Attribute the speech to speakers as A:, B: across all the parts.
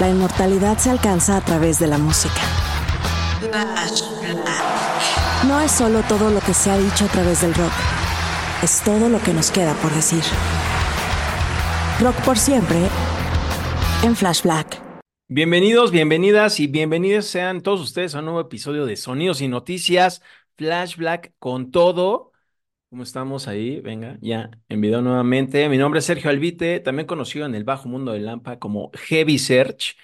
A: La inmortalidad se alcanza a través de la música. No es solo todo lo que se ha dicho a través del rock. Es todo lo que nos queda por decir. Rock por siempre en Flash Black.
B: Bienvenidos, bienvenidas y bienvenidos sean todos ustedes a un nuevo episodio de Sonidos y Noticias, Flash Black con todo. ¿Cómo estamos ahí? Venga, ya en video nuevamente. Mi nombre es Sergio Albite, también conocido en el bajo mundo del Lampa como Heavy Search.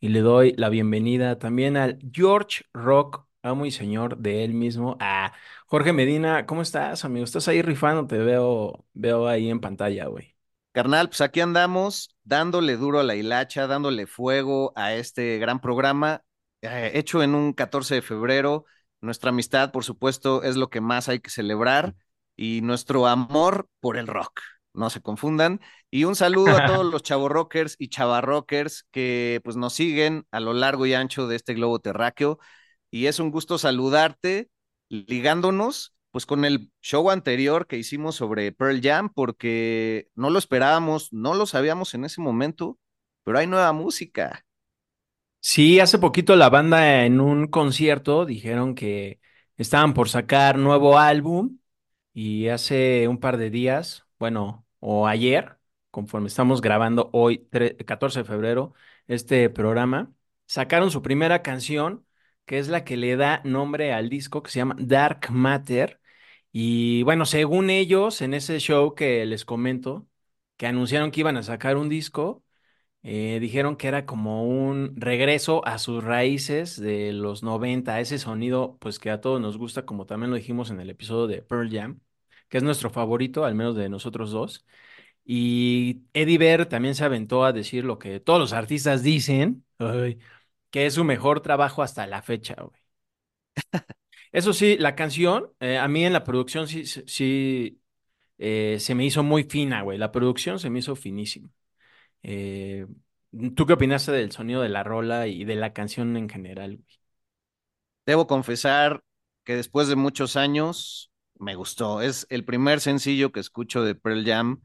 B: Y le doy la bienvenida también al George Rock, amo y señor de él mismo, a Jorge Medina. ¿Cómo estás, amigo? ¿Estás ahí rifando? Te veo, veo ahí en pantalla, güey.
C: Carnal, pues aquí andamos dándole duro a la hilacha, dándole fuego a este gran programa eh, hecho en un 14 de febrero. Nuestra amistad, por supuesto, es lo que más hay que celebrar y nuestro amor por el rock. No se confundan. Y un saludo a todos los chavorrockers y chavarrockers que pues nos siguen a lo largo y ancho de este globo terráqueo. Y es un gusto saludarte, ligándonos pues con el show anterior que hicimos sobre Pearl Jam, porque no lo esperábamos, no lo sabíamos en ese momento, pero hay nueva música.
B: Sí, hace poquito la banda en un concierto dijeron que estaban por sacar nuevo álbum y hace un par de días, bueno, o ayer, conforme estamos grabando hoy, 14 de febrero, este programa, sacaron su primera canción, que es la que le da nombre al disco, que se llama Dark Matter. Y bueno, según ellos, en ese show que les comento, que anunciaron que iban a sacar un disco, eh, dijeron que era como un regreso a sus raíces de los 90, ese sonido pues que a todos nos gusta, como también lo dijimos en el episodio de Pearl Jam, que es nuestro favorito, al menos de nosotros dos. Y Eddie Bear también se aventó a decir lo que todos los artistas dicen, que es su mejor trabajo hasta la fecha, güey. Eso sí, la canción, eh, a mí en la producción sí, sí- sí, eh, se me hizo muy fina, güey. La producción se me hizo finísima. Eh, ¿tú qué opinaste del sonido de la rola y de la canción en general?
C: Debo confesar que después de muchos años me gustó. Es el primer sencillo que escucho de Pearl Jam.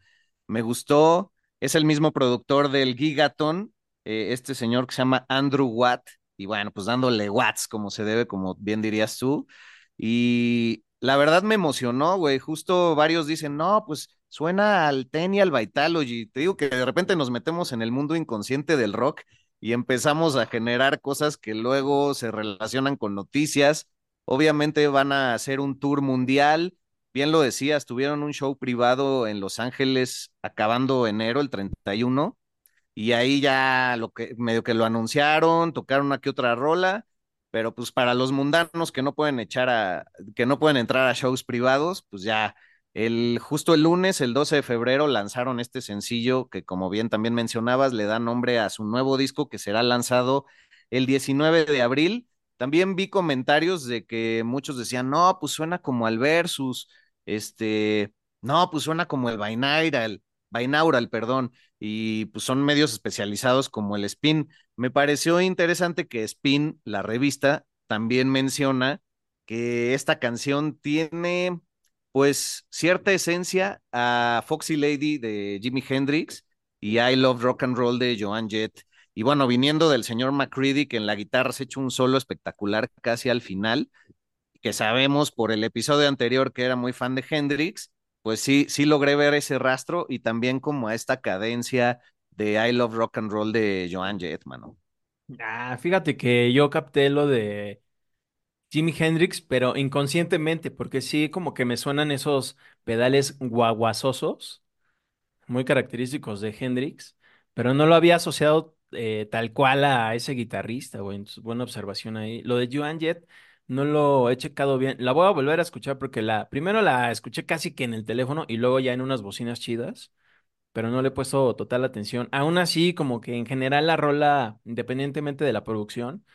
C: Me gustó. Es el mismo productor del Gigaton, eh, este señor que se llama Andrew Watt. Y bueno, pues dándole watts como se debe, como bien dirías tú. Y la verdad me emocionó, güey. Justo varios dicen, no, pues suena al Ten y al Vitalogy. Te digo que de repente nos metemos en el mundo inconsciente del rock y empezamos a generar cosas que luego se relacionan con noticias. Obviamente van a hacer un tour mundial. Bien lo decías, tuvieron un show privado en Los Ángeles acabando enero, el 31, y ahí ya lo que medio que lo anunciaron, tocaron una que otra rola, pero pues para los mundanos que no pueden echar a, que no pueden entrar a shows privados, pues ya el justo el lunes, el 12 de febrero, lanzaron este sencillo que, como bien también mencionabas, le da nombre a su nuevo disco que será lanzado el 19 de abril. También vi comentarios de que muchos decían, no, pues suena como al Versus, este, no, pues suena como el Binaural, Binaural, perdón, y pues son medios especializados como el Spin. Me pareció interesante que Spin, la revista, también menciona que esta canción tiene pues cierta esencia a Foxy Lady de Jimi Hendrix y I Love Rock and Roll de Joan Jett. Y bueno, viniendo del señor McCready, que en la guitarra se ha hecho un solo espectacular casi al final, que sabemos por el episodio anterior que era muy fan de Hendrix, pues sí, sí logré ver ese rastro y también como a esta cadencia de I Love Rock and Roll de Joan Jett, mano.
B: Ah, fíjate que yo capté lo de Jimi Hendrix, pero inconscientemente, porque sí, como que me suenan esos pedales guaguasosos, muy característicos de Hendrix, pero no lo había asociado eh, tal cual a ese guitarrista, güey. Entonces, buena observación ahí. Lo de Joan Jett no lo he checado bien. La voy a volver a escuchar porque la primero la escuché casi que en el teléfono y luego ya en unas bocinas chidas pero no le he puesto total atención. Aún así, como que en general la rola, independientemente de la producción,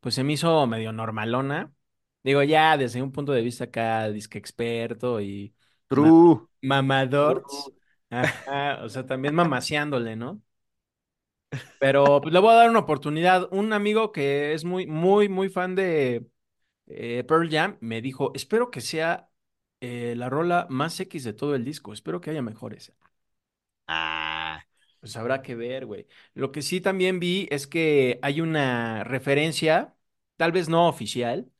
B: pues se me hizo medio normalona. Digo, ya desde un punto de vista acá, disque experto y ma-
C: True.
B: Ajá, o sea, también mamaseándole, ¿no? Pero pues, le voy a dar una oportunidad. Un amigo que es muy, muy, muy fan de eh, Pearl Jam me dijo, espero que sea eh, la rola más X de todo el disco. Espero que haya mejores.
C: Ah,
B: Pues habrá que ver, güey. Lo que sí también vi es que hay una referencia, tal vez no oficial,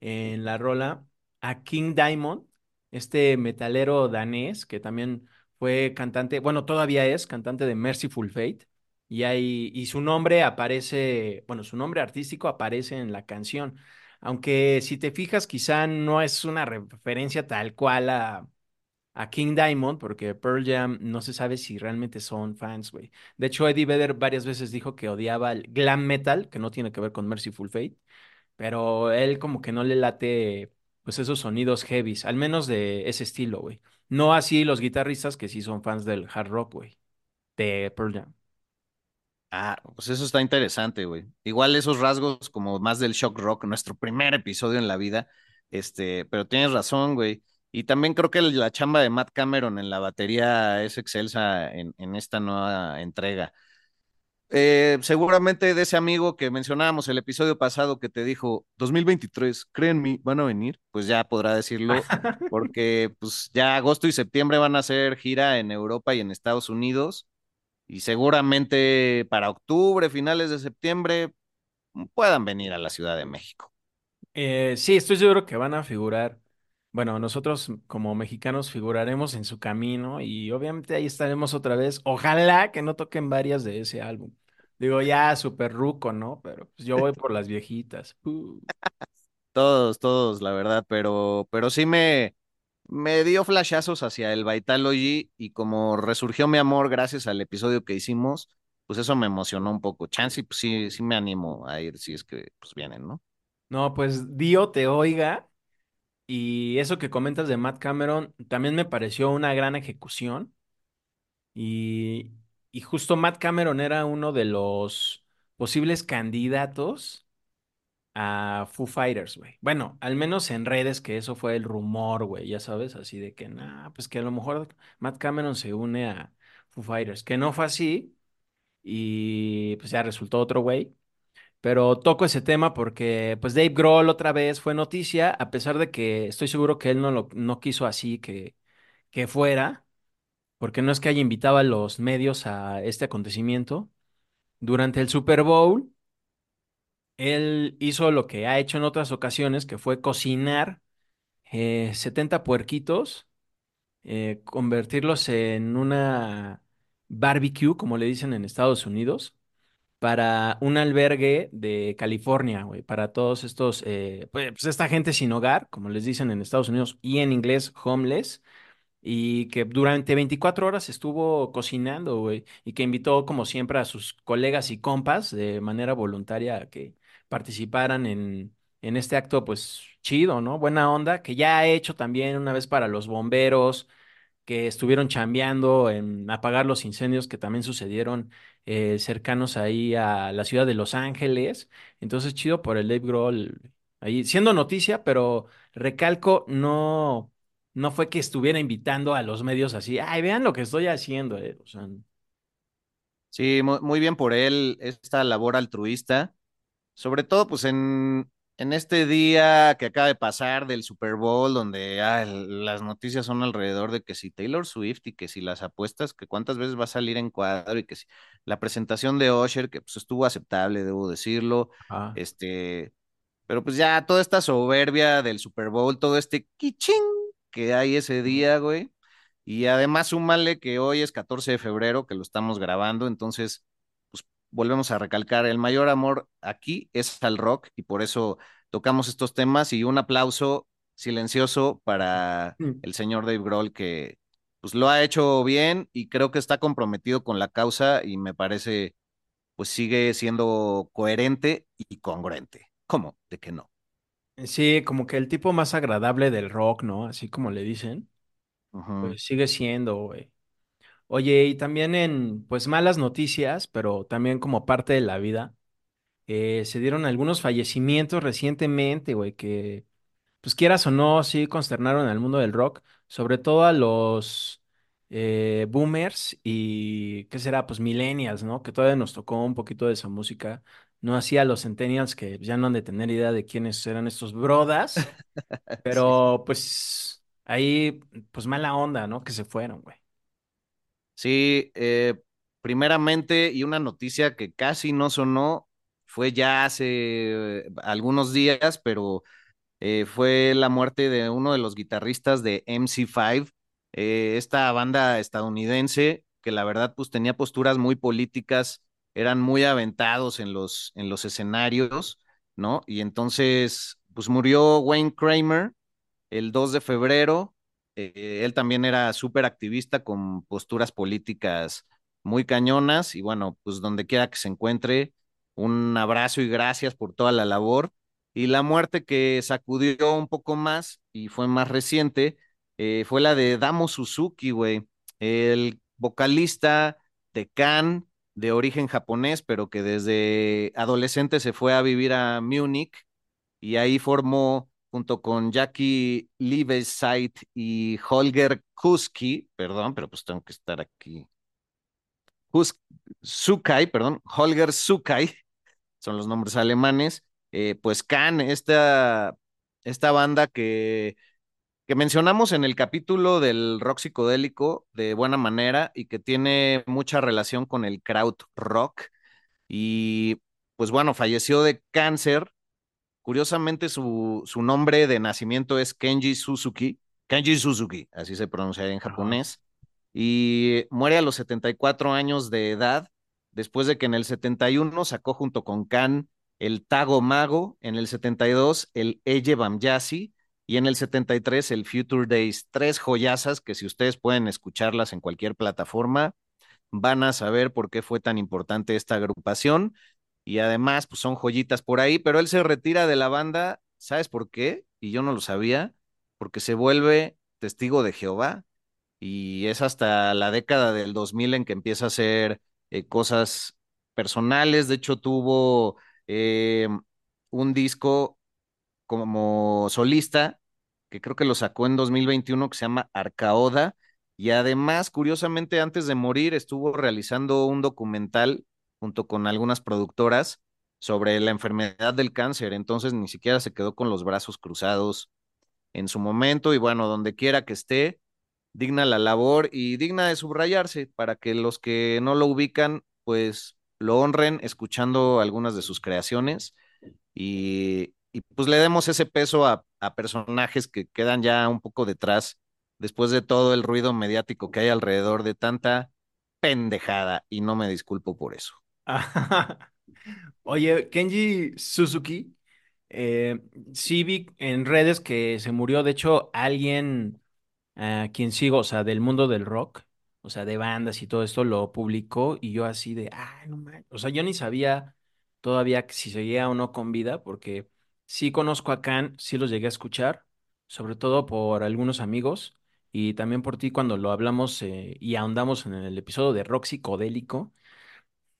B: en la rola a King Diamond, este metalero danés que también fue cantante, bueno, todavía es cantante de Merciful Fate. Y, hay, y su nombre aparece, bueno, su nombre artístico aparece en la canción. Aunque si te fijas, quizá no es una referencia tal cual a a King Diamond, porque Pearl Jam no se sabe si realmente son fans, güey. De hecho, Eddie Vedder varias veces dijo que odiaba el glam metal, que no tiene que ver con Merciful Fate, pero él como que no le late, pues esos sonidos heavies, al menos de ese estilo, güey. No así los guitarristas que sí son fans del hard rock, güey, de Pearl Jam.
C: ah, pues eso está interesante, güey. Igual esos rasgos como más del shock rock, nuestro primer episodio en la vida, este, pero tienes razón, güey. Y también creo que la chamba de Matt Cameron en la batería es excelsa en, en esta nueva entrega. Eh, seguramente de ese amigo que mencionábamos el episodio pasado que te dijo 2023, créanme, van a venir, pues ya podrá decirlo, porque pues ya agosto y septiembre van a hacer gira en Europa y en Estados Unidos, y seguramente para octubre, finales de septiembre, puedan venir a la Ciudad de México.
B: Eh, sí, estoy seguro que van a figurar. Bueno, nosotros como mexicanos figuraremos en su camino y obviamente ahí estaremos otra vez. Ojalá que no toquen varias de ese álbum. Digo, ya súper ruco, ¿no? Pero pues yo voy por las viejitas. Uh.
C: Todos, todos, la verdad, pero, pero sí me, me dio flashazos hacia el Vitalogy y como resurgió mi amor gracias al episodio que hicimos, pues eso me emocionó un poco. Chance, pues sí, sí me animo a ir si es que pues vienen, ¿no?
B: No, pues Dio te oiga y eso que comentas de Matt Cameron también me pareció una gran ejecución y, y justo Matt Cameron era uno de los posibles candidatos a Foo Fighters, güey. Bueno, al menos en redes que eso fue el rumor, güey, ya sabes, así de que, nah, pues que a lo mejor Matt Cameron se une a Foo Fighters, que no fue así y pues ya resultó otro güey. Pero toco ese tema porque pues Dave Grohl otra vez fue noticia, a pesar de que estoy seguro que él no lo no quiso así que, que fuera, porque no es que haya invitado a los medios a este acontecimiento. Durante el Super Bowl Él hizo lo que ha hecho en otras ocasiones, que fue cocinar eh, 70 puerquitos, eh, convertirlos en una barbecue, como le dicen en Estados Unidos, para un albergue de California, güey, para todos estos, eh, pues pues, esta gente sin hogar, como les dicen en Estados Unidos, y en inglés homeless y que durante 24 horas estuvo cocinando, güey, y que invitó como siempre a sus colegas y compas de manera voluntaria a que participaran en, en este acto, pues chido, ¿no? Buena onda, que ya ha hecho también una vez para los bomberos, que estuvieron chambeando en apagar los incendios que también sucedieron eh, cercanos ahí a la ciudad de Los Ángeles. Entonces, chido por el Dave Grohl ahí, siendo noticia, pero recalco, no, no fue que estuviera invitando a los medios así, ay, vean lo que estoy haciendo, eh",
C: Sí, mu- muy bien por él, esta labor altruista. Sobre todo, pues en, en este día que acaba de pasar del Super Bowl, donde ah, las noticias son alrededor de que si Taylor Swift y que si las apuestas, que cuántas veces va a salir en cuadro y que si la presentación de Usher, que pues estuvo aceptable, debo decirlo,
B: ah,
C: este, pero pues ya toda esta soberbia del Super Bowl, todo este kiching que hay ese día, güey, Y además, súmale que hoy es 14 de febrero, que lo estamos grabando, entonces, volvemos a recalcar, el mayor amor aquí es al rock y por eso tocamos estos temas y un aplauso silencioso para
B: Mm.
C: el señor Dave Grohl que pues lo ha hecho bien y creo que está comprometido con la causa y me parece pues sigue siendo coherente y congruente. ¿Cómo? ¿De que no?
B: Sí, como que el tipo más agradable del rock, ¿no? Así como le dicen.
C: Ujú.
B: Pues sigue siendo, güey. Oye, y también en, pues, malas noticias, pero también como parte de la vida, eh, se dieron algunos fallecimientos recientemente, güey, que, pues quieras o no, sí consternaron al mundo del rock, sobre todo a los eh, boomers y, ¿qué será? Pues millennials, ¿no? Que todavía nos tocó un poquito de esa música, no así a los centennials que ya no han de tener idea de quiénes eran estos brodas, pero pues ahí, pues mala onda, ¿no? Que se fueron, güey.
C: Sí, eh, primeramente, y una noticia que casi no sonó, fue ya hace eh, algunos días, pero eh, fue la muerte de uno de los guitarristas de MC5, eh, esta banda estadounidense que la verdad pues tenía posturas muy políticas, eran muy aventados en los, en los escenarios, ¿no? Y entonces pues murió Wayne Kramer el 2 de febrero. Eh, él también era súper activista con posturas políticas muy cañonas y bueno, pues donde quiera que se encuentre, un abrazo y gracias por toda la labor. Y la muerte que sacudió un poco más y fue más reciente eh, fue la de Damo Suzuki, güey, el vocalista de Can, de origen japonés, pero que desde adolescente se fue a vivir a Múnich y ahí formó junto con Jackie Liveside y Holger Kuski, perdón, pero pues tengo que estar aquí. Perdón, Holger Sukai, son los nombres alemanes. Eh, pues Can, esta, esta banda que, que mencionamos en el capítulo del rock psicodélico de buena manera y que tiene mucha relación con el kraut rock. Y pues bueno, falleció de cáncer Curiosamente, su, su nombre de nacimiento es Kenji Suzuki, Kenji Suzuki, así se pronuncia en japonés, y muere a los 74 años de edad, después de que en el 71 sacó junto con Kan el Tago Mago, en el 72 el Eye Bamyasi y en el 73 el Future Days, tres joyazas que si ustedes pueden escucharlas en cualquier plataforma, van a saber por qué fue tan importante esta agrupación y además pues son joyitas por ahí, pero él se retira de la banda, ¿sabes por qué? Y yo no lo sabía, porque se vuelve testigo de Jehová y es hasta la década del 2000 en que empieza a hacer eh, cosas personales, de hecho tuvo eh, un disco como solista, que creo que lo sacó en 2021, que se llama Arcaoda, y además, curiosamente, antes de morir, estuvo realizando un documental junto con algunas productoras sobre la enfermedad del cáncer, entonces ni siquiera se quedó con los brazos cruzados en su momento, y bueno, donde quiera que esté, digna la labor y digna de subrayarse para que los que no lo ubican, pues lo honren escuchando algunas de sus creaciones y, y pues le demos ese peso a, a personajes que quedan ya un poco detrás después de todo el ruido mediático que hay alrededor de tanta pendejada y no me disculpo por eso.
B: Oye, Kenji Suzuki, eh, sí vi en redes que se murió, de hecho, alguien a quien sigo, o sea, del mundo del rock, o sea, de bandas y todo esto, lo publicó y yo así de, ah, no mames, o sea, yo ni sabía todavía si seguía o no con vida, porque sí conozco a Can, sí los llegué a escuchar, sobre todo por algunos amigos y también por ti cuando lo hablamos eh, y ahondamos en el episodio de rock psicodélico.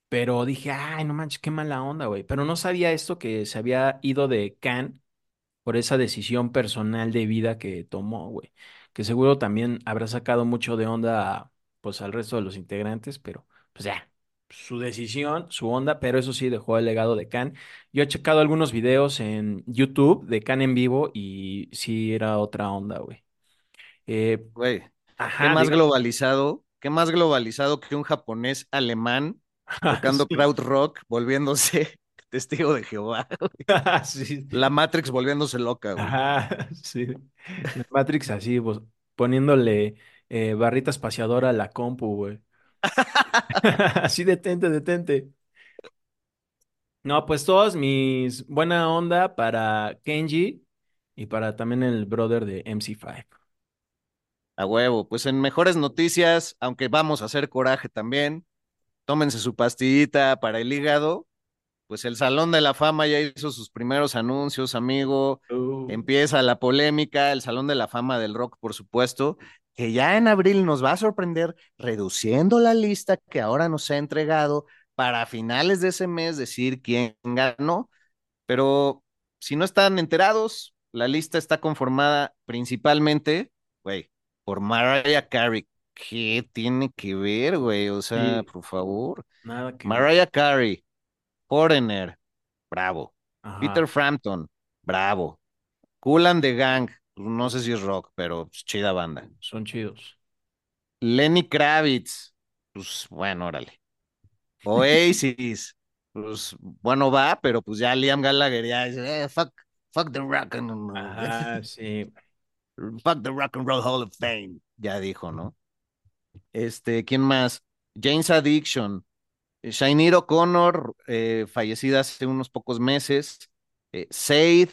B: Pero dije, ay, no manches, qué mala onda, güey. Pero no sabía esto que se había ido de Cannes por esa decisión personal de vida que tomó, güey. Que seguro también habrá sacado mucho de onda, pues, al resto de los integrantes, pero, pues ya, su decisión, su onda, pero eso sí dejó el legado de Can. Yo he checado algunos videos en YouTube de Can en vivo y sí era otra onda, güey. Eh,
C: Güey, ¿qué más globalizado? ¿Qué más globalizado que un japonés alemán tocando
B: Sí.
C: crowd rock, volviéndose testigo de Jehová?
B: Sí.
C: La Matrix volviéndose loca, güey.
B: Ajá, sí. La Matrix así, pues, poniéndole eh, barrita espaciadora a la compu, güey. Así detente, detente. No, pues todos mis buena onda para Kenji y para también el brother de MC5.
C: A huevo, pues en mejores noticias, aunque vamos a hacer coraje también, tómense su pastillita para el hígado, pues el Salón de la Fama ya hizo sus primeros anuncios, amigo,
B: Uh.
C: empieza la polémica, el Salón de la Fama del Rock, por supuesto, que ya en abril nos va a sorprender reduciendo la lista que ahora nos ha entregado para finales de ese mes decir quién ganó, pero si no están enterados, la lista está conformada principalmente, güey, por Mariah Carey. ¿Qué tiene que ver, güey? O sea,
B: Sí.
C: por favor.
B: Nada que.
C: Mariah Carey, Foreigner, bravo.
B: Ajá.
C: Peter Frampton, bravo. Kool and the Gang, no sé si es rock, pero pues, chida banda.
B: Son chidos.
C: Lenny Kravitz, pues bueno, órale. Oasis, pues bueno va, pero pues ya Liam Gallagher ya dice, eh, fuck, fuck the rock and
B: Ajá, sí.
C: fuck the rock and roll Hall of Fame, ya dijo, ¿no? Este, ¿quién más? James Addiction, Shainir O'Connor, eh, fallecida hace unos pocos meses, eh, Said,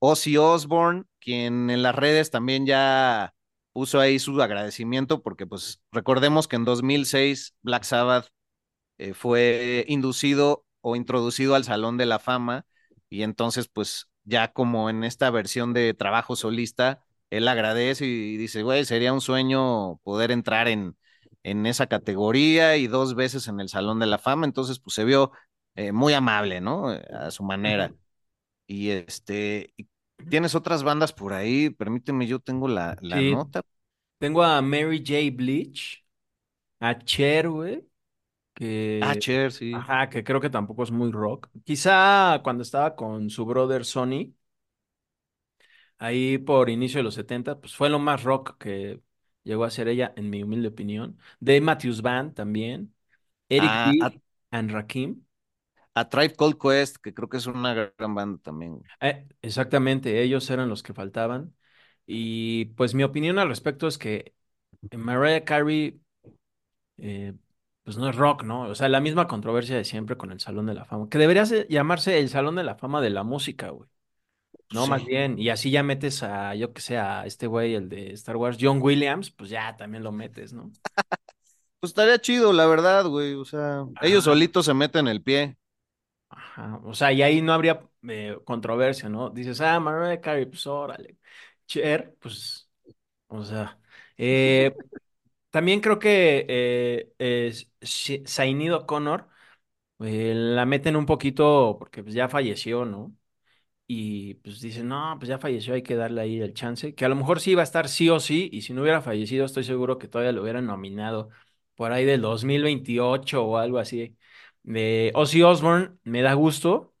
C: Ozzy Osbourne, quien en las redes también ya puso ahí su agradecimiento, porque pues recordemos que en 2006 Black Sabbath eh, fue inducido o introducido al Salón de la Fama y entonces pues ya como en esta versión de trabajo solista, él agradece y dice, güey, sería un sueño poder entrar en, en esa categoría y dos veces en el Salón de la Fama, entonces pues se vio eh, muy amable, ¿no? A su manera. Y este, tienes otras bandas por ahí, permíteme, yo tengo la, la
B: Sí.
C: nota.
B: Tengo a Mary J. Bleach, a Cher, güey, que...
C: Ah, Cher, sí.
B: Ajá, que creo que tampoco es muy rock. Quizá cuando estaba con su brother Sony, ahí por inicio de los 70, pues fue lo más rock que llegó a ser ella, en mi humilde opinión. Dave Matthews Band también. Eric
C: Ah,
B: B. and Rakim.
C: A Tribe Called Quest, que creo que es una gran banda también.
B: Eh, exactamente, ellos eran los que faltaban. Y pues mi opinión al respecto es que Mariah Carey, eh, pues no es rock, ¿no? O sea, la misma controversia de siempre con el Salón de la Fama, que debería llamarse el Salón de la Fama de la música, güey. No, más bien, y así ya metes a, yo que sé, a este güey, el de Star Wars, John Williams, pues ya también lo metes, ¿no?
C: Pues estaría chido, la verdad, güey. O sea, ellos solitos se meten el pie.
B: Ajá, o sea, y ahí no habría eh, controversia, ¿no? Dices, ah, Mariah Carey, pues órale. Cher, pues, o sea, eh, también creo que eh, eh, O'Connor eh, la meten un poquito porque pues ya falleció, ¿no? Y pues dicen, no, pues ya falleció, hay que darle ahí el chance, que a lo mejor sí iba a estar sí o sí, y si no hubiera fallecido, estoy seguro que todavía lo hubieran nominado por ahí del 2028 o algo así. De Ozzy Osbourne, me da gusto,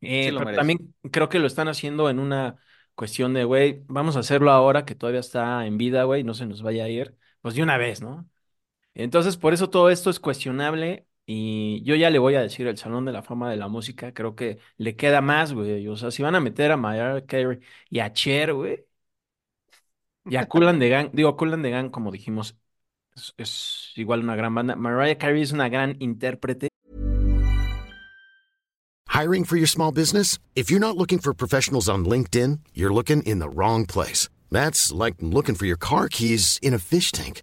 B: eh,
C: Sí
B: pero también creo que lo están haciendo en una cuestión de, güey, vamos a hacerlo ahora que todavía está en vida, güey, no se nos vaya a ir, pues de una vez, ¿no? Entonces, por eso todo esto es cuestionable y yo ya le voy a decir el Salón de la Fama de la Música, creo que le queda más, güey. O sea, si van a meter a Mariah Carey y a Cher, güey, y a Kool and the Gang, digo, Kool and the Gang, como dijimos, es, es igual una gran banda. Mariah Carey es una gran intérprete.
D: Hiring for your small business? If you're not looking for professionals on LinkedIn, you're looking in the wrong place. That's like looking for your car keys in a fish tank.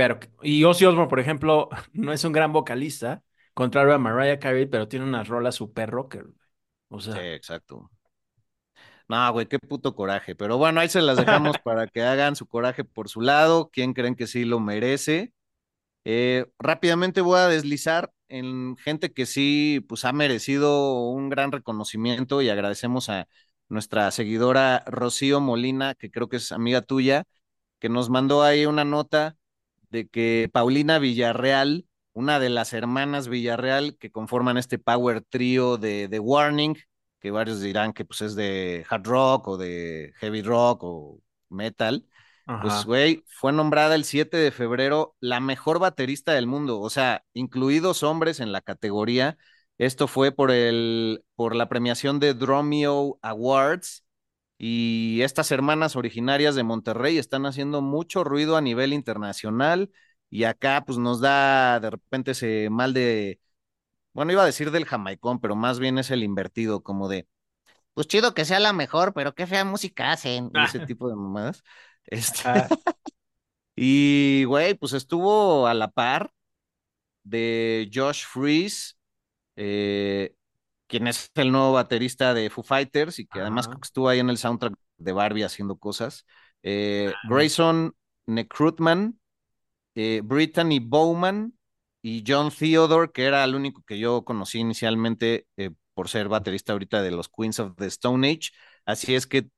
B: Pero, y Ozzy Osbourne, por ejemplo, no es un gran vocalista, contrario a Mariah Carey, pero tiene unas rolas super rocker. O
C: Sí,
B: sea,
C: exacto. No, güey, qué puto coraje. Pero bueno, ahí se las dejamos para que hagan su coraje por su lado. ¿Quién creen que sí lo merece? Eh, rápidamente voy a deslizar en gente que sí, pues ha merecido un gran reconocimiento y agradecemos a nuestra seguidora Rocío Molina, que creo que es amiga tuya, que nos mandó ahí una nota de que Paulina Villarreal, una de las hermanas Villarreal que conforman este power trío de, de Warning, que varios dirán que pues es de hard rock o de heavy rock o metal, pues, güey, fue nombrada el 7 de febrero la mejor baterista del mundo, o sea, incluidos hombres en la categoría. Esto fue por el, por la premiación de Dromeo Awards y estas hermanas originarias de Monterrey están haciendo mucho ruido a nivel internacional y acá pues nos da de repente ese mal de, bueno, iba a decir del jamaicón, pero más bien es el invertido, como de, pues chido que sea la mejor, pero qué fea música hacen ese tipo de mamadas. Este,
B: Ah,
C: y, güey, pues estuvo a la par de Josh Freese, eh, quien es el nuevo baterista de Foo Fighters y que además
B: ajá.
C: que estuvo ahí en el soundtrack de Barbie haciendo cosas. Eh,
B: Ah.
C: Grayson Necrutman, eh, Brittany Bowman y John Theodore, que era el único que yo conocí inicialmente eh, por ser baterista ahorita de los Queens of the Stone Age. Así es que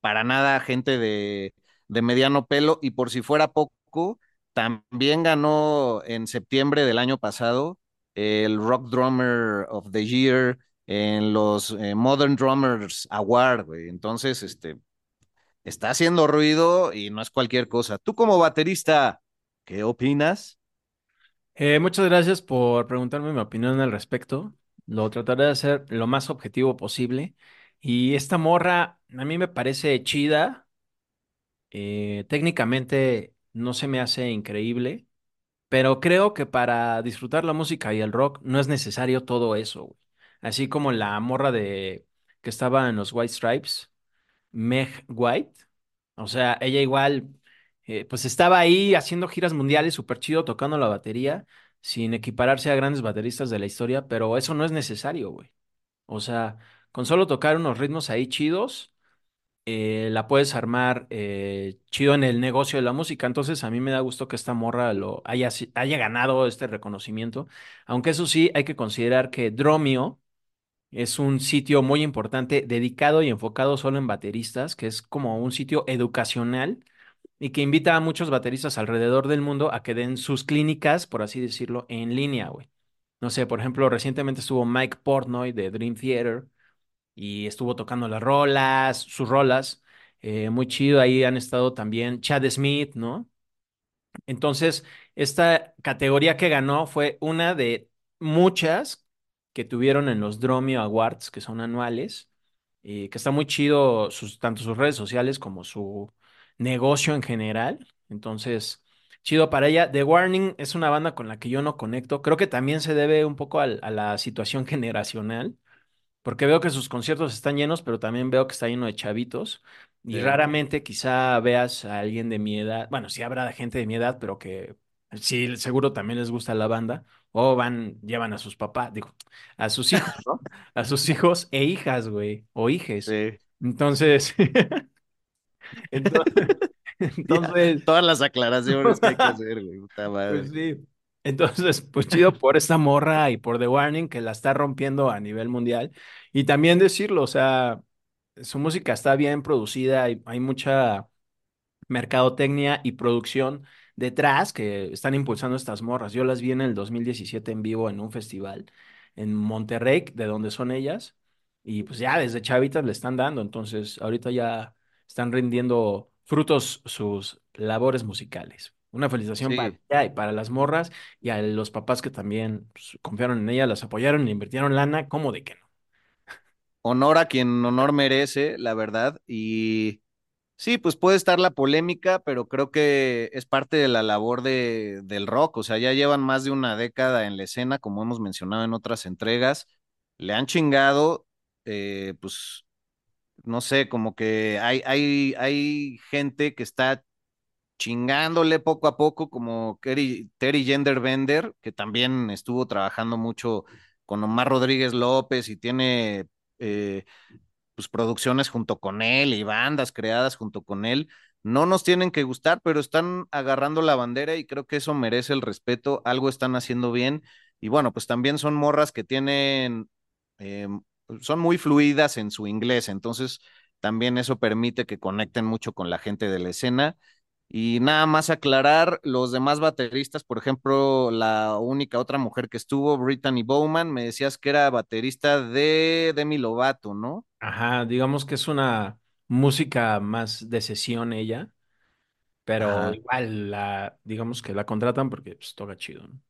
C: para nada gente de, de mediano pelo y por si fuera poco, también ganó en septiembre del año pasado el Rock Drummer of the Year en los eh, Modern Drummers Award, güey. Entonces, este, está haciendo ruido y no es cualquier cosa. Tú como baterista, ¿qué opinas?
B: Eh, muchas gracias por preguntarme mi opinión al respecto. Lo trataré de hacer lo más objetivo posible. Y esta morra a mí me parece chida. eh, técnicamente no se me hace increíble, pero creo que para disfrutar la música y el rock no es necesario todo eso, güey. Así como la morra de que estaba en los White Stripes, Meg White. O sea, ella igual, eh, pues estaba ahí haciendo giras mundiales, súper chido, tocando la batería, sin equipararse a grandes bateristas de la historia, pero eso no es necesario, güey. O sea, con solo tocar unos ritmos ahí chidos, eh, la puedes armar eh, chido en el negocio de la música. Entonces, a mí me da gusto que esta morra lo haya, haya ganado este reconocimiento. Aunque eso sí, hay que considerar que Dromio es un sitio muy importante dedicado y enfocado solo en bateristas, que es como un sitio educacional y que invita a muchos bateristas alrededor del mundo a que den sus clínicas, por así decirlo, en línea, güey. No sé, por ejemplo, recientemente estuvo Mike Portnoy de Dream Theater y estuvo tocando las rolas, sus rolas, eh, muy chido. Ahí han estado también Chad Smith, ¿no? Entonces, esta categoría que ganó fue una de muchas que tuvieron en los Dromio Awards, que son anuales, y que está muy chido sus, tanto sus redes sociales como su negocio en general. Entonces, chido para ella. The Warning es una banda con la que yo no conecto. Creo que también se debe un poco al- a la situación generacional porque veo que sus conciertos están llenos, pero también veo que está lleno de chavitos. Y
C: Sí,
B: raramente quizá veas a alguien de mi edad, bueno, sí habrá gente de mi edad, pero que sí, seguro también les gusta la banda, o van, llevan a sus papás, digo, a sus hijos, ¿no? A sus hijos e hijas, güey, o hijes.
C: sí.
B: Entonces, entonces,
C: todas las aclaraciones que hay que hacer, güey, puta
B: Pues sí. Entonces, pues chido por esta morra y por The Warning que la está rompiendo a nivel mundial. Y también decirlo, o sea, su música está bien producida, hay, hay mucha mercadotecnia y producción detrás que están impulsando estas morras. Yo las vi en el 2017 en vivo en un festival en Monterrey, de donde son ellas, y pues ya desde chavitas le están dando, entonces ahorita ya están rindiendo frutos sus labores musicales. Una felicitación para ella y para las morras y a los papás que también pues, confiaron en ella, las apoyaron, le invirtieron lana, ¿cómo de que no?
C: honor a quien honor merece, la verdad. Y sí, pues puede estar la polémica, pero creo que es parte de la labor de, del rock. O sea, ya llevan más de una década en la escena, como hemos mencionado en otras entregas. Le han chingado, eh, pues, no sé, como que hay, hay, hay gente que está chingándole poco a poco, como Terry, Terry Genderbender, que también estuvo trabajando mucho con Omar Rodríguez López y tiene eh, pues, producciones junto con él y bandas creadas junto con él. No nos tienen que gustar, pero están agarrando la bandera y creo que eso merece el respeto. Algo están haciendo bien. Y bueno, pues también son morras que tienen, eh, son muy fluidas en su inglés, entonces también eso permite que conecten mucho con la gente de la escena. Y nada más aclarar, los demás bateristas, por ejemplo, la única otra mujer que estuvo, Brittany Bowman, me decías que era baterista de Demi Lovato, ¿no?
B: Ajá, digamos que es una música más de sesión ella, pero
C: Ajá.
B: igual la, digamos que la contratan porque pues, toca chido, ¿no?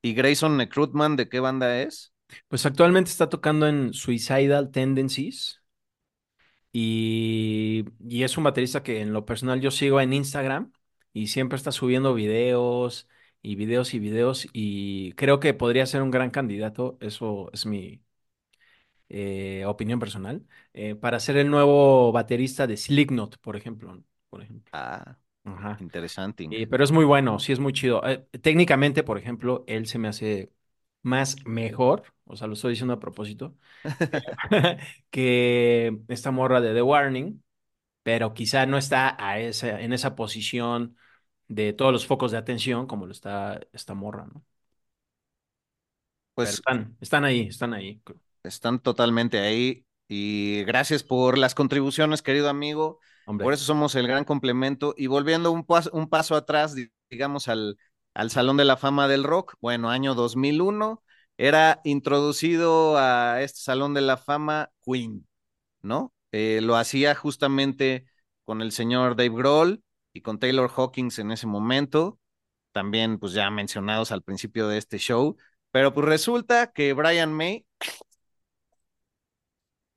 C: ¿Y Grayson Necrutman de qué banda es?
B: Pues actualmente está tocando en Suicidal Tendencies y, y es un baterista que en lo personal yo sigo en Instagram y siempre está subiendo videos y videos y videos y creo que podría ser un gran candidato, eso es mi eh, opinión personal, eh, para ser el nuevo baterista de Slipknot, por ejemplo, ¿no? por ejemplo.
C: Ah,
B: Ajá.
C: interesante.
B: Eh, pero es muy bueno, sí es muy chido. Técnicamente, por ejemplo, él se me hace más mejor, o sea, lo estoy diciendo a propósito, que esta morra de The Warning, pero quizá no está a esa, en esa posición de todos los focos de atención como lo está esta morra, ¿no? Pero
C: Pues
B: están, están ahí, están ahí.
C: están totalmente ahí y gracias por las contribuciones, querido amigo. Por
B: Hombre,
C: eso somos el gran complemento. Y volviendo un, pas- un paso atrás, di- digamos, al, al Salón de la Fama del Rock, bueno, año 2001, era introducido a este Salón de la Fama Queen, ¿no? Eh, lo hacía justamente con el señor Dave Grohl y con Taylor Hawkins en ese momento, también pues ya mencionados al principio de este show, pero pues resulta que Brian May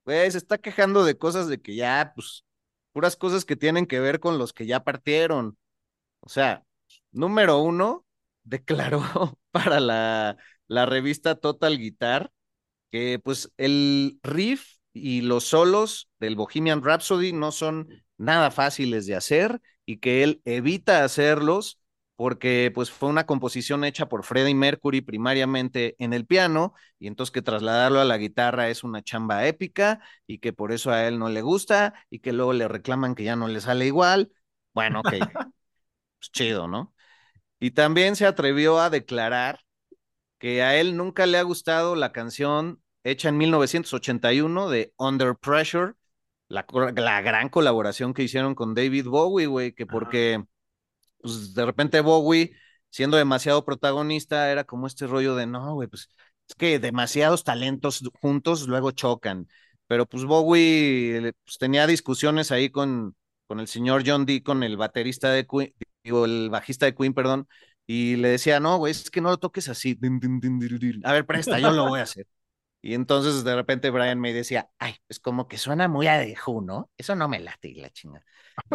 C: Güey, se está quejando de cosas de que ya, pues, puras cosas que tienen que ver con los que ya partieron. O sea, número uno, declaró para la, la revista Total Guitar que pues el riff y los solos del Bohemian Rhapsody no son nada fáciles de hacer y que él evita hacerlos porque pues fue una composición hecha por Freddie Mercury primariamente en el piano y entonces que trasladarlo a la guitarra es una chamba épica y que por eso a él no le gusta y que luego le reclaman que ya no le sale igual. Bueno, ok, pues chido, ¿no? Y también se atrevió a declarar que a él nunca le ha gustado la canción hecha en 1981 de Under Pressure, la, la gran colaboración que hicieron con David Bowie, güey, que porque pues, de repente Bowie, siendo demasiado protagonista, era como este rollo de, no, güey, pues es que demasiados talentos juntos luego chocan. Pero pues Bowie pues, tenía discusiones ahí con, con el señor John Deacon, el baterista de Queen, digo, el bajista de Queen, perdón, y le decía, no, güey, es que no lo toques así. A ver, presta, yo lo voy a hacer. Y entonces de repente Brian me decía, ay, pues como que suena muy a The Who, ¿no? Eso no me late la chinga.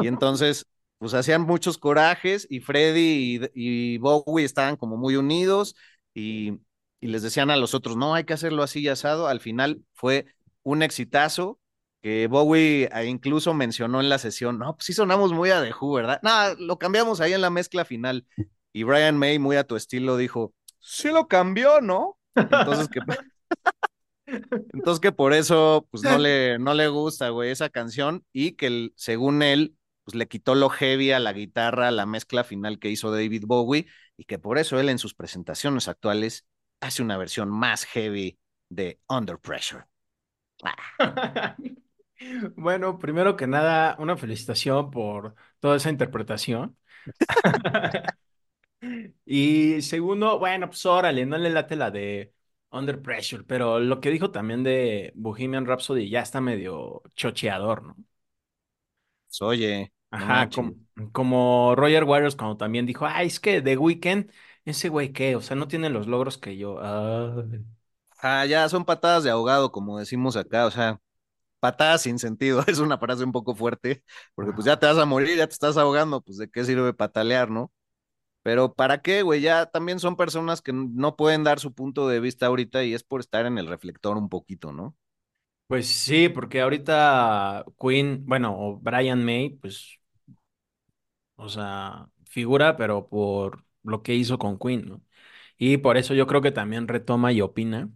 C: Y entonces, pues hacían muchos corajes y Freddy y, y Bowie estaban como muy unidos y, y, les decían a los otros, no, hay que hacerlo así y asado. Al final fue un exitazo que Bowie eh, incluso mencionó en la sesión, no, pues sí sonamos muy a The Who, ¿verdad? No, lo cambiamos ahí en la mezcla final. Y Brian May, muy a tu estilo, dijo, sí lo cambió, ¿no? Entonces, que entonces que por eso, pues no le, no le gusta, güey, esa canción y que el- según él, pues le quitó lo heavy a la guitarra, la mezcla final que hizo David Bowie y que por eso él en sus presentaciones actuales hace una versión más heavy de Under Pressure. Ah,
B: Bueno, primero que nada, una felicitación por toda esa interpretación. Y segundo, bueno, pues órale, no le late la de Under Pressure, pero lo que dijo también de Bohemian Rhapsody ya está medio chocheador, ¿no?
C: pues, oye,
B: Ajá, como, como Roger Waters cuando también dijo, ay, es que The Weeknd, ese güey qué, o sea, no tiene los logros que yo. Ay.
C: Ah, ya son patadas de ahogado, como decimos acá, o sea, patadas sin sentido, es una frase un poco fuerte, porque pues ya te vas a morir, ya te estás ahogando, pues de qué sirve patalear, ¿no? Pero ¿para qué, güey? Ya también son personas que no pueden dar su punto de vista ahorita y es por estar en el reflector un poquito, ¿no?
B: Pues sí, porque ahorita Queen, bueno, o Brian May, pues O sea, figura, pero por lo que hizo con Queen, ¿no? Y por eso yo creo que también retoma y opina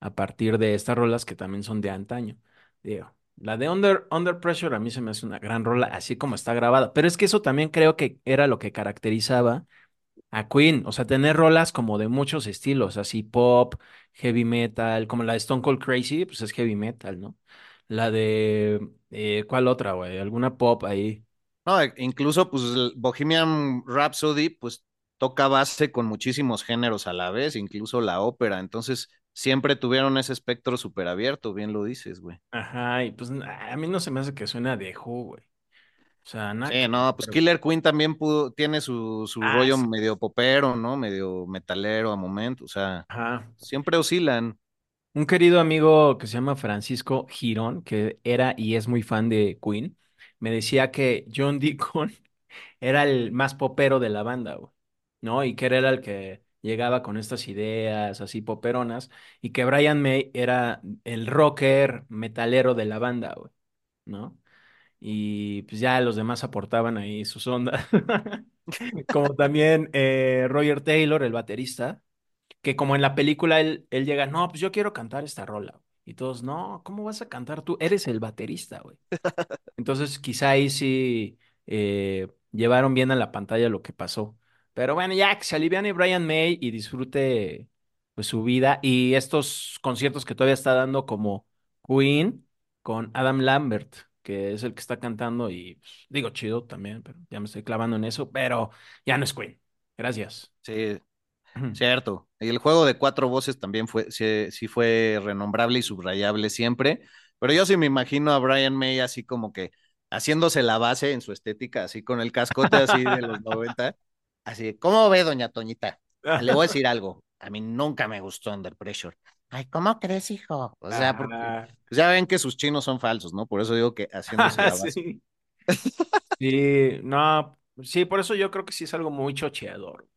B: a partir de estas rolas que también son de antaño. Digo, la de Under, Under Pressure a mí se me hace una gran rola, así como está grabada. Pero es que eso también creo que era lo que caracterizaba a Queen. O sea, tener rolas como de muchos estilos, así pop, heavy metal, como la de Stone Cold Crazy, pues es heavy metal, ¿no? La de, eh, ¿cuál otra, güey? ¿Alguna pop ahí?
C: No, e- incluso pues el Bohemian Rhapsody pues toca base con muchísimos géneros a la vez, incluso la ópera, entonces siempre tuvieron ese espectro súper abierto, bien lo dices, güey.
B: Ajá, y pues a mí no se me hace que suena de Who, güey. O sea, nada
C: Sí, no, pues
B: pero-
C: Killer Queen también pudo, tiene su, su
B: Ah,
C: rollo
B: sí.
C: medio popero, ¿no? Medio metalero a momentos, o sea,
B: Ajá.
C: siempre oscilan.
B: Un querido amigo que se llama Francisco Girón, que era y es muy fan de Queen, me decía que John Deacon era el más popero de la banda, güey, ¿no? Y que él era el que llegaba con estas ideas así poperonas, y que Brian May era el rocker metalero de la banda, güey, ¿no? Y pues ya los demás aportaban ahí sus ondas. Como también eh, Roger Taylor, el baterista que como en la película él, él llega, no, pues yo quiero cantar esta rola. Y todos, no, ¿cómo vas a cantar tú? Eres el baterista, güey. Entonces quizá ahí sí eh, llevaron bien a la pantalla lo que pasó. Pero bueno, ya que se aliviane Brian May y disfrute pues su vida y estos conciertos que todavía está dando como Queen con Adam Lambert, que es el que está cantando y pues, digo chido también, pero ya me estoy clavando en eso, pero ya no es Queen. Gracias.
C: Sí, cierto. Y el juego de cuatro voces también fue, sí, sí fue renombrable y subrayable siempre, pero yo sí me imagino a Brian May así como que haciéndose la base en su estética, así con el cascote así de los 90, así, ¿cómo ve, doña Toñita? Le voy a decir algo, a mí nunca me gustó Under Pressure. Ay, ¿cómo crees, hijo? O sea, porque
B: Ah.
C: pues ya ven que sus chinos son falsos, ¿no? Por eso digo que haciéndose la base.
B: Sí. Sí, no, sí, por eso yo creo que sí es algo muy chocheador.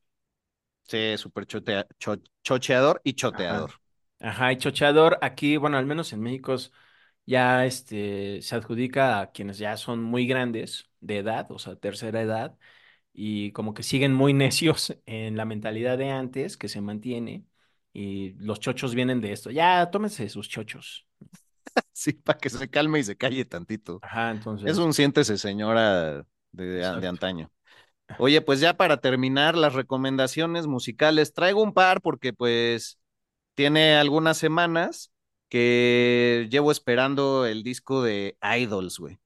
C: Sí, súper chotea- cho- chocheador y
B: Ajá.
C: choteador.
B: Ajá, y chocheador aquí, bueno, al menos en México es- ya este se adjudica a quienes ya son muy grandes de edad, o sea, tercera edad, y como que siguen muy necios en la mentalidad de antes que se mantiene, y los chochos vienen de esto. Ya, tómense sus chochos.
C: Sí, para que se calme y se calle tantito.
B: Ajá,
C: Es
B: entonces.
C: un siéntese señora de, de antaño. Oye, pues ya para terminar las recomendaciones musicales, traigo un par porque pues tiene algunas semanas que llevo esperando el disco de Idols, güey.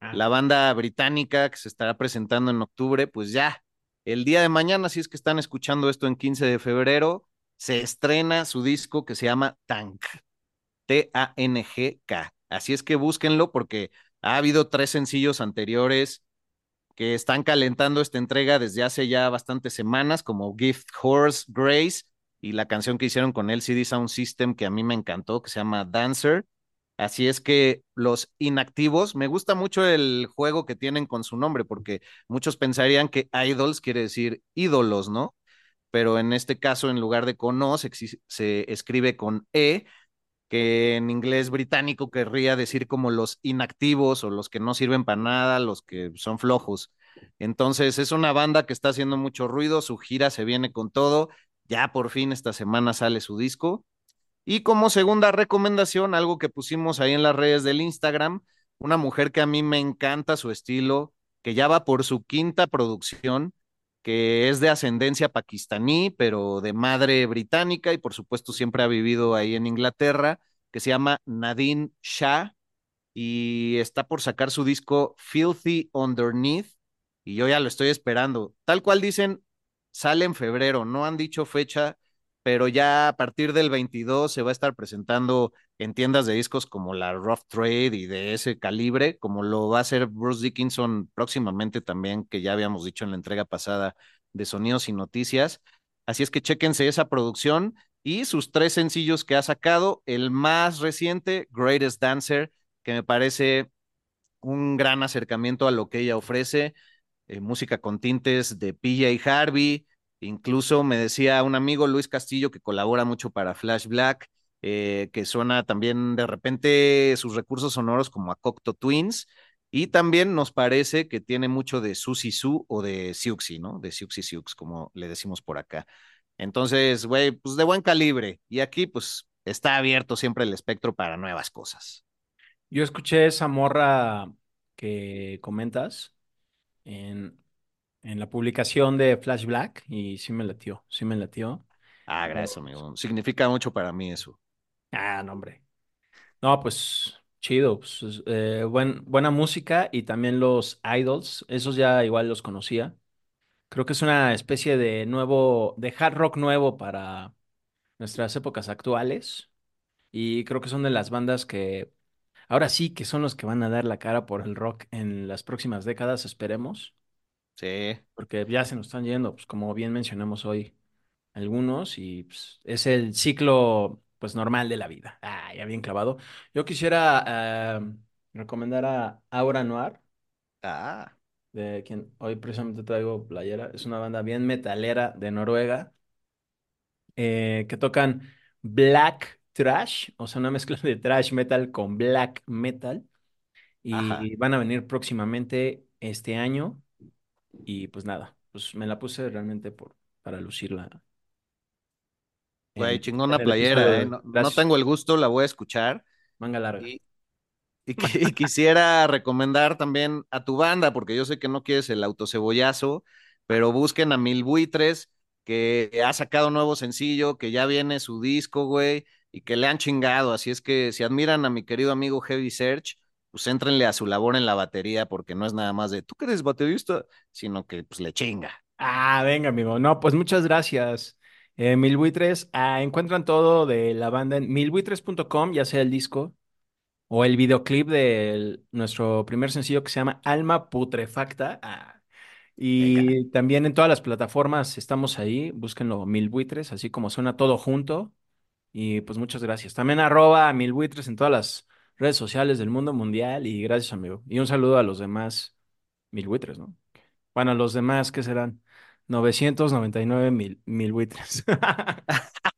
B: Ah,
C: La banda británica que se estará presentando en octubre, pues ya, el día de mañana, si es que están escuchando esto en 15 de febrero, se estrena su disco que se llama Tank. T-A-N-G-K. Así es que búsquenlo porque ha habido tres sencillos anteriores que están calentando esta entrega desde hace ya bastantes semanas, como Gift Horse Grace y la canción que hicieron con LCD Sound System que a mí me encantó, que se llama Dancer. Así es que los inactivos, me gusta mucho el juego que tienen con su nombre, porque muchos pensarían que idols quiere decir ídolos, ¿no? Pero en este caso, en lugar de con O, se, se escribe con E, que en inglés británico querría decir como los inactivos o los que no sirven para nada, los que son flojos. Entonces es una banda que está haciendo mucho ruido, su gira se viene con todo, ya por fin esta semana sale su disco. Y como segunda recomendación, algo que pusimos ahí en las redes del Instagram, una mujer que a mí me encanta su estilo, que ya va por su quinta producción, que es de ascendencia pakistaní, pero de madre británica y por supuesto siempre ha vivido ahí en Inglaterra, que se llama Nadine Shah y está por sacar su disco Filthy Underneath y yo ya lo estoy esperando. Tal cual dicen, sale en febrero, no han dicho fecha, pero ya a partir del 22 se va a estar presentando en tiendas de discos como la Rough Trade y de ese calibre, como lo va a hacer Bruce Dickinson próximamente también, que ya habíamos dicho en la entrega pasada de Sonidos y Noticias. Así es que chéquense esa producción y sus tres sencillos que ha sacado. El más reciente, Greatest Dancer, que me parece un gran acercamiento a lo que ella ofrece. Eh, música con tintes de PJ Harvey, incluso me decía un amigo Luis Castillo que colabora mucho para Flash Black, eh, que suena también de repente sus recursos sonoros como a Cocteau Twins, Y también nos parece que tiene mucho de Susi Su o de Siuxi, ¿no? De Siuxi Siux, como le decimos por acá. Entonces, güey, pues de buen calibre. Y aquí, pues, está abierto siempre el espectro para nuevas cosas.
B: Yo escuché esa morra que comentas en, en la publicación de Flash Black y sí me latió, sí me latió.
C: Ah, gracias, amigo. Significa mucho para mí eso.
B: Ah, no, hombre. No, pues chido, pues, eh, buen, buena música y también los idols, esos ya igual los conocía. Creo que es una especie de nuevo, de hard rock nuevo para nuestras épocas actuales y creo que son de las bandas que ahora sí que son los que van a dar la cara por el rock en las próximas décadas, esperemos,
C: Sí.
B: porque ya se nos están yendo, pues como bien mencionamos hoy algunos y pues, es el ciclo pues normal de la vida. Ah, ya bien clavado. Yo quisiera eh, recomendar a Aura Noir,
C: Ah,
B: de quien hoy precisamente traigo playera. Es una banda bien metalera de Noruega eh, que tocan black trash, o sea, una mezcla de trash metal con black metal.
C: Ajá.
B: Y van a venir próximamente este año. Y pues nada, pues me la puse realmente por, para lucirla
C: güey,
B: en,
C: chingona
B: en
C: playera. ¿eh? No, no tengo el gusto, la voy a escuchar.
B: Manga larga.
C: Y, y y quisiera recomendar también a tu banda, porque yo sé que no quieres el autocebollazo, pero busquen a Mil Buitres, que ha sacado nuevo sencillo, que ya viene su disco, güey, y que le han chingado. Así es que si admiran a mi querido amigo Heavy Search, pues éntrenle a su labor en la batería, porque no es nada más de tú que eres baterista, sino que pues le chinga.
B: Ah, venga, amigo. No, pues muchas gracias. Eh, Mil Buitres, ah, encuentran todo de la banda en milbuitres.com, ya sea el disco o el videoclip de nuestro primer sencillo que se llama Alma Putrefacta. Ah,
C: Venga.
B: y también en todas las plataformas estamos ahí, búsquenlo Mil Buitres, así como suena todo junto. Y pues muchas gracias. También arroba a Mil Buitres en todas las redes sociales del mundo mundial y gracias, amigo. Y un saludo a los demás Mil Buitres, ¿no? Bueno, los demás, ¿qué serán? 999 mil, mil buitres.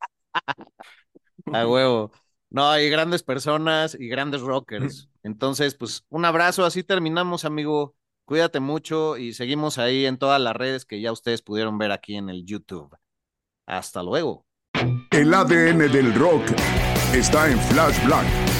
C: A huevo. No, hay grandes personas y grandes rockers. Entonces, pues un abrazo, así terminamos, amigo. Cuídate mucho y seguimos ahí en todas las redes que ya ustedes pudieron ver aquí en el YouTube. Hasta luego.
E: El ADN del rock está en Flash Black.